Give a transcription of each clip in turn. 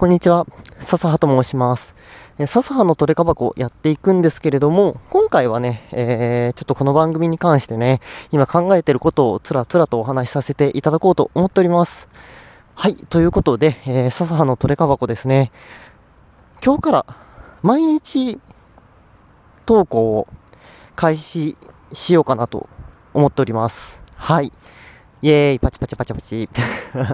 こんにちは。笹葉と申します。え笹葉のトレカ箱やっていくんですけれども、今回はね、えー、ちょっとこの番組に関してね、今考えてることをつらつらとお話しさせていただこうと思っております。はい、ということで、えー、笹葉のトレカ箱ですね。今日から毎日投稿を開始しようかなと思っております。はい。イェーイ、パチパチパチパチ。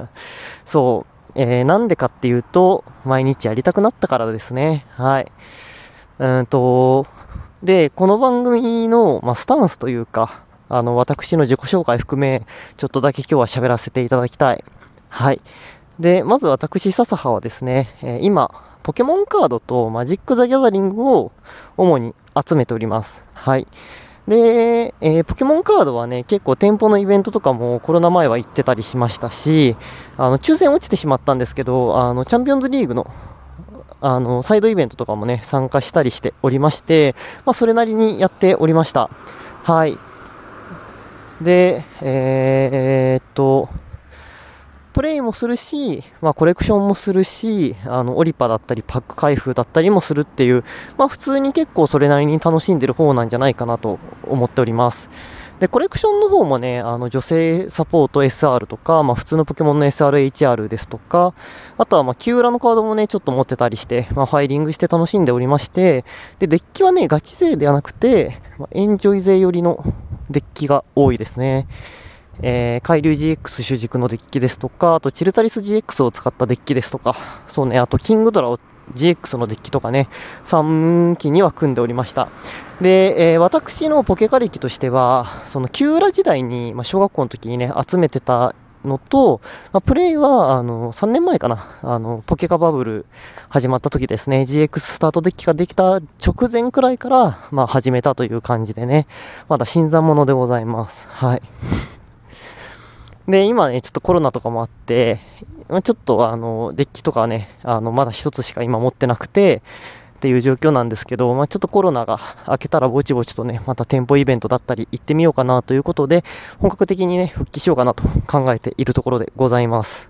そう。えー、なんでかっていうと、毎日やりたくなったからですね。はい。うんと、で、この番組の、まあ、スタンスというか、あの、私の自己紹介含め、ちょっとだけ今日は喋らせていただきたい。はい。で、まず私、笹葉はですね、えー、今、ポケモンカードとマジック・ザ・ギャザリングを主に集めております。はい。で、えー、ポケモンカードはね、結構店舗のイベントとかもコロナ前は行ってたりしましたし、あの、抽選落ちてしまったんですけど、あの、チャンピオンズリーグの、あの、サイドイベントとかもね、参加したりしておりまして、まあ、それなりにやっておりました。はい。で、えー、っと、プレイもするし、まあ、コレクションもするし、あの、オリパだったり、パック開封だったりもするっていう、まあ、普通に結構それなりに楽しんでる方なんじゃないかなと思っております。で、コレクションの方もね、あの、女性サポート SR とか、まあ、普通のポケモンの SRHR ですとか、あとは、ま、キューラのカードもね、ちょっと持ってたりして、まあ、ファイリングして楽しんでおりまして、で、デッキはね、ガチ勢ではなくて、まあ、エンジョイ勢寄りのデッキが多いですね。えー、海流 GX 主軸のデッキですとか、あとチルタリス GX を使ったデッキですとか、そうね、あとキングドラを GX のデッキとかね、3期には組んでおりました。で、えー、私のポケカ歴としては、そのキューラ時代に、まあ、小学校の時にね、集めてたのと、まあ、プレイは、あの、3年前かな、あの、ポケカバブル始まった時ですね、GX スタートデッキができた直前くらいから、まあ、始めたという感じでね、まだ新参者でございます。はい。で、今ね、ちょっとコロナとかもあって、ちょっとあの、デッキとかね、あの、まだ一つしか今持ってなくて、っていう状況なんですけど、まあ、ちょっとコロナが明けたらぼちぼちとね、また店舗イベントだったり行ってみようかなということで、本格的にね、復帰しようかなと考えているところでございます。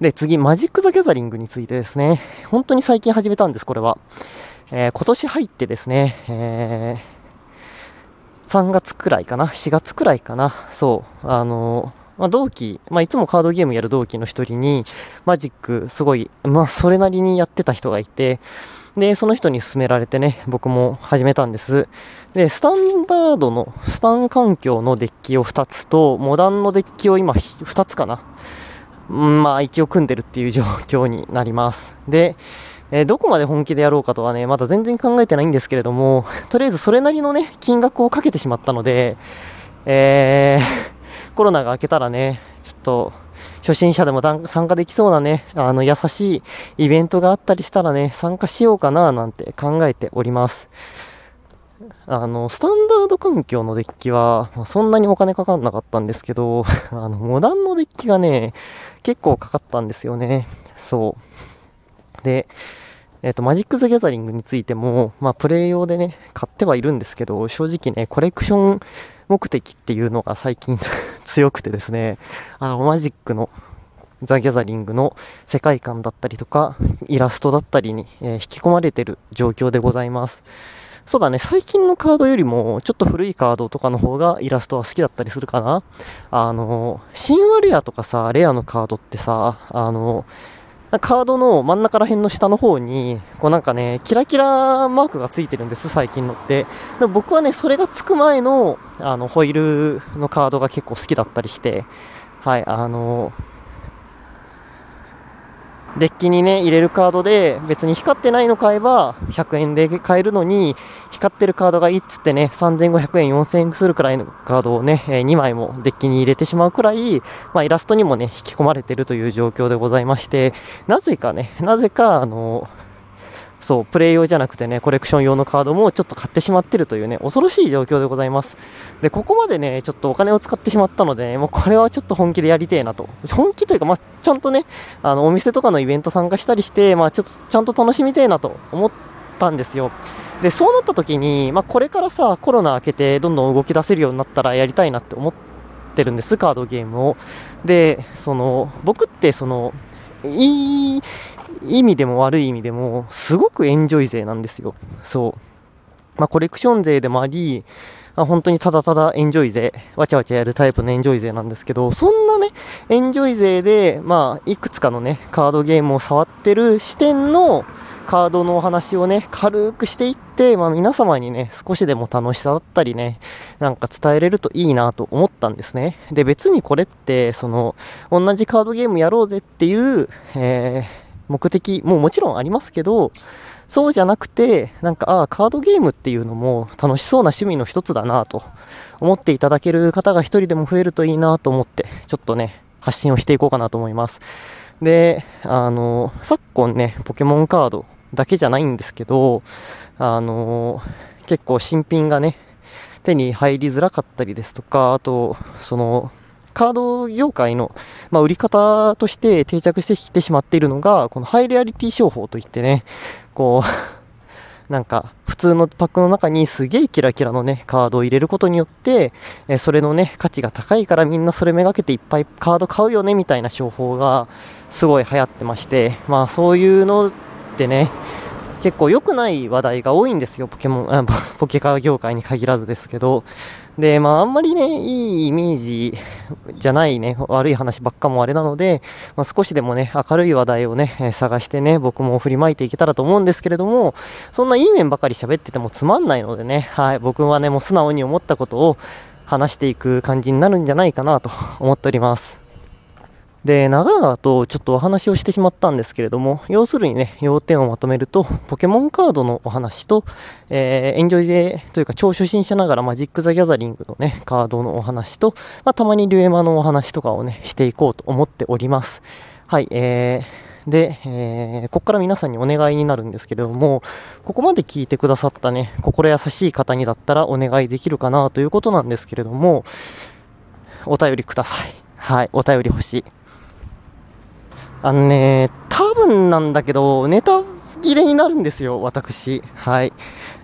で、次、マジック・ザ・ギャザリングについてですね、本当に最近始めたんです、これは。えー、今年入ってですね、えー3月くらいかな ?4 月くらいかな？そう。あのまあ、同期、まあ、いつもカードゲームやる同期の一人に、マジックすごい、まあ、それなりにやってた人がいて、で、その人に勧められてね、僕も始めたんです。で、スタンダードの、スタン環境のデッキを2つと、モダンのデッキを今2つかな？まあ、一応組んでるっていう状況になります。で、えー、どこまで本気でやろうかとはね、まだ全然考えてないんですけれども、とりあえずそれなりのね、金額をかけてしまったので、えー、コロナが明けたらね、ちょっと、初心者でも参加できそうなね、あの、優しいイベントがあったりしたらね、参加しようかななんて考えております。あの、スタンダード環境のデッキは、そんなにお金かかんなかったんですけど、あの、モダンのデッキがね、結構かかったんですよね。そう。で、えっ、と、マジック・ザ・ギャザリングについても、まあ、プレイ用でね、買ってはいるんですけど、正直ね、コレクション目的っていうのが最近 強くてですね、あの、マジックのザ・ギャザリングの世界観だったりとか、イラストだったりに、えー、引き込まれてる状況でございます。そうだね、最近のカードよりも、ちょっと古いカードとかの方がイラストは好きだったりするかなあの、神話レアとかさ、レアのカードってさ、あの、カードの真ん中ら辺の下の方に、こうなんかね、キラキラマークがついてるんです、最近のって。で僕はね、それがつく前の、あの、ホイールのカードが結構好きだったりして、はい、あのデッキにね、入れるカードで、別に光ってないの買えば、100円で買えるのに、光ってるカードがいいっつってね、3500円、4000円するくらいのカードをね、2枚もデッキに入れてしまうくらい、まあ、イラストにもね、引き込まれてるという状況でございまして、なぜかね、なぜか、あの、そう、プレイ用じゃなくてね、コレクション用のカードもちょっと買ってしまってるというね、恐ろしい状況でございます。で、ここまでね、ちょっとお金を使ってしまったので、ね、もうこれはちょっと本気でやりてえなと。本気というか、まあ、ちゃんとね、あの、お店とかのイベント参加したりして、まあ、ちょっとちゃんと楽しみてえなと思ったんですよ。で、そうなった時に、まあ、これからさ、コロナ明けてどんどん動き出せるようになったらやりたいなって思ってるんです、カードゲームを。で、その、僕ってその、いい意味でも悪い意味でも、すごくエンジョイ勢なんですよ。そう。まあ、コレクション勢でもあり、あ本当にただただエンジョイ勢、わちゃわちゃやるタイプのエンジョイ勢なんですけど、そんなね、エンジョイ勢で、まあ、いくつかのね、カードゲームを触ってる視点のカードのお話をね、軽くしていって、まあ皆様にね、少しでも楽しさだったりね、なんか伝えれるといいなと思ったんですね。で、別にこれって、その、同じカードゲームやろうぜっていう、えー、目的ももちろんありますけど、そうじゃなくて、なんか、ああ、カードゲームっていうのも楽しそうな趣味の一つだなと思っていただける方が一人でも増えるといいなと思って、ちょっとね、発信をしていこうかなと思います。で、あの、昨今ね、ポケモンカードだけじゃないんですけど、あの、結構新品がね、手に入りづらかったりですとか、あと、その、カード業界の、まあ、売り方として定着してきてしまっているのが、このハイレアリティ商法といってね、こう、なんか、普通のパックの中にすげえキラキラのね、カードを入れることによって、えそれのね、価値が高いからみんなそれめがけていっぱいカード買うよね、みたいな商法がすごい流行ってまして、まあそういうのってね、結構良くない話題が多いんですよ、ポケモン、ポケカー業界に限らずですけど。で、まああんまりね、いいイメージじゃないね、悪い話ばっかもあれなので、まあ、少しでもね、明るい話題をね、探してね、僕も振りまいていけたらと思うんですけれども、そんないい面ばかり喋っててもつまんないのでね、はい、僕はね、もう素直に思ったことを話していく感じになるんじゃないかなと思っております。で、長々とちょっとお話をしてしまったんですけれども、要するにね、要点をまとめると、ポケモンカードのお話と、えー、エンジョイで、というか超初心者ながらマジック・ザ・ギャザリングのね、カードのお話と、まあ、たまにリュエマのお話とかをね、していこうと思っております。はい、えー、で、えー、ここから皆さんにお願いになるんですけれども、ここまで聞いてくださったね、心優しい方にだったらお願いできるかなということなんですけれども、お便りください。はい、お便り欲しい。あのね、多分なんだけど、ネタ切れになるんですよ、私。はい。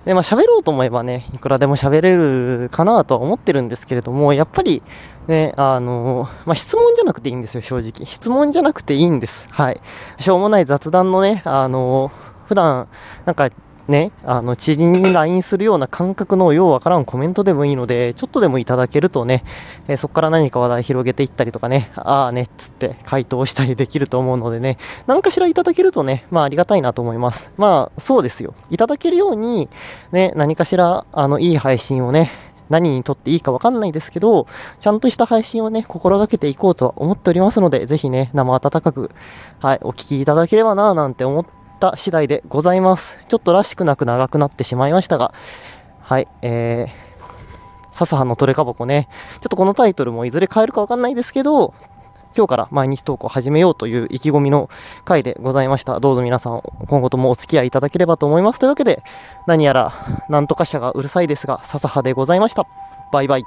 で、まあ喋ろうと思えばね、いくらでも喋れるかなとは思ってるんですけれども、やっぱり、ね、あの、まあ質問じゃなくていいんですよ、正直。質問じゃなくていいんです。はい。しょうもない雑談のね、あの、普段、なんか、ね、あの、知人に LINE するような感覚のようわからんコメントでもいいので、ちょっとでもいただけるとね、えー、そこから何か話題広げていったりとかね、ああね、つって回答したりできると思うのでね、何かしらいただけるとね、まあありがたいなと思います。まあ、そうですよ。いただけるように、ね、何かしら、あの、いい配信をね、何にとっていいかわかんないですけど、ちゃんとした配信をね、心がけていこうとは思っておりますので、ぜひね、生温かく、はい、お聞きいただければなぁなんて思ってった次第でございます。ちょっとらしくなく長くなってしまいましたが、はい、えー、笹葉のトレカボコね、ちょっとこのタイトルもいずれ変えるかわかんないですけど、今日から毎日投稿始めようという意気込みの回でございました。どうぞ皆さん、今後ともお付き合いいただければと思います。というわけで、何やら、なんとか社がうるさいですが、笹葉でございました。バイバイ。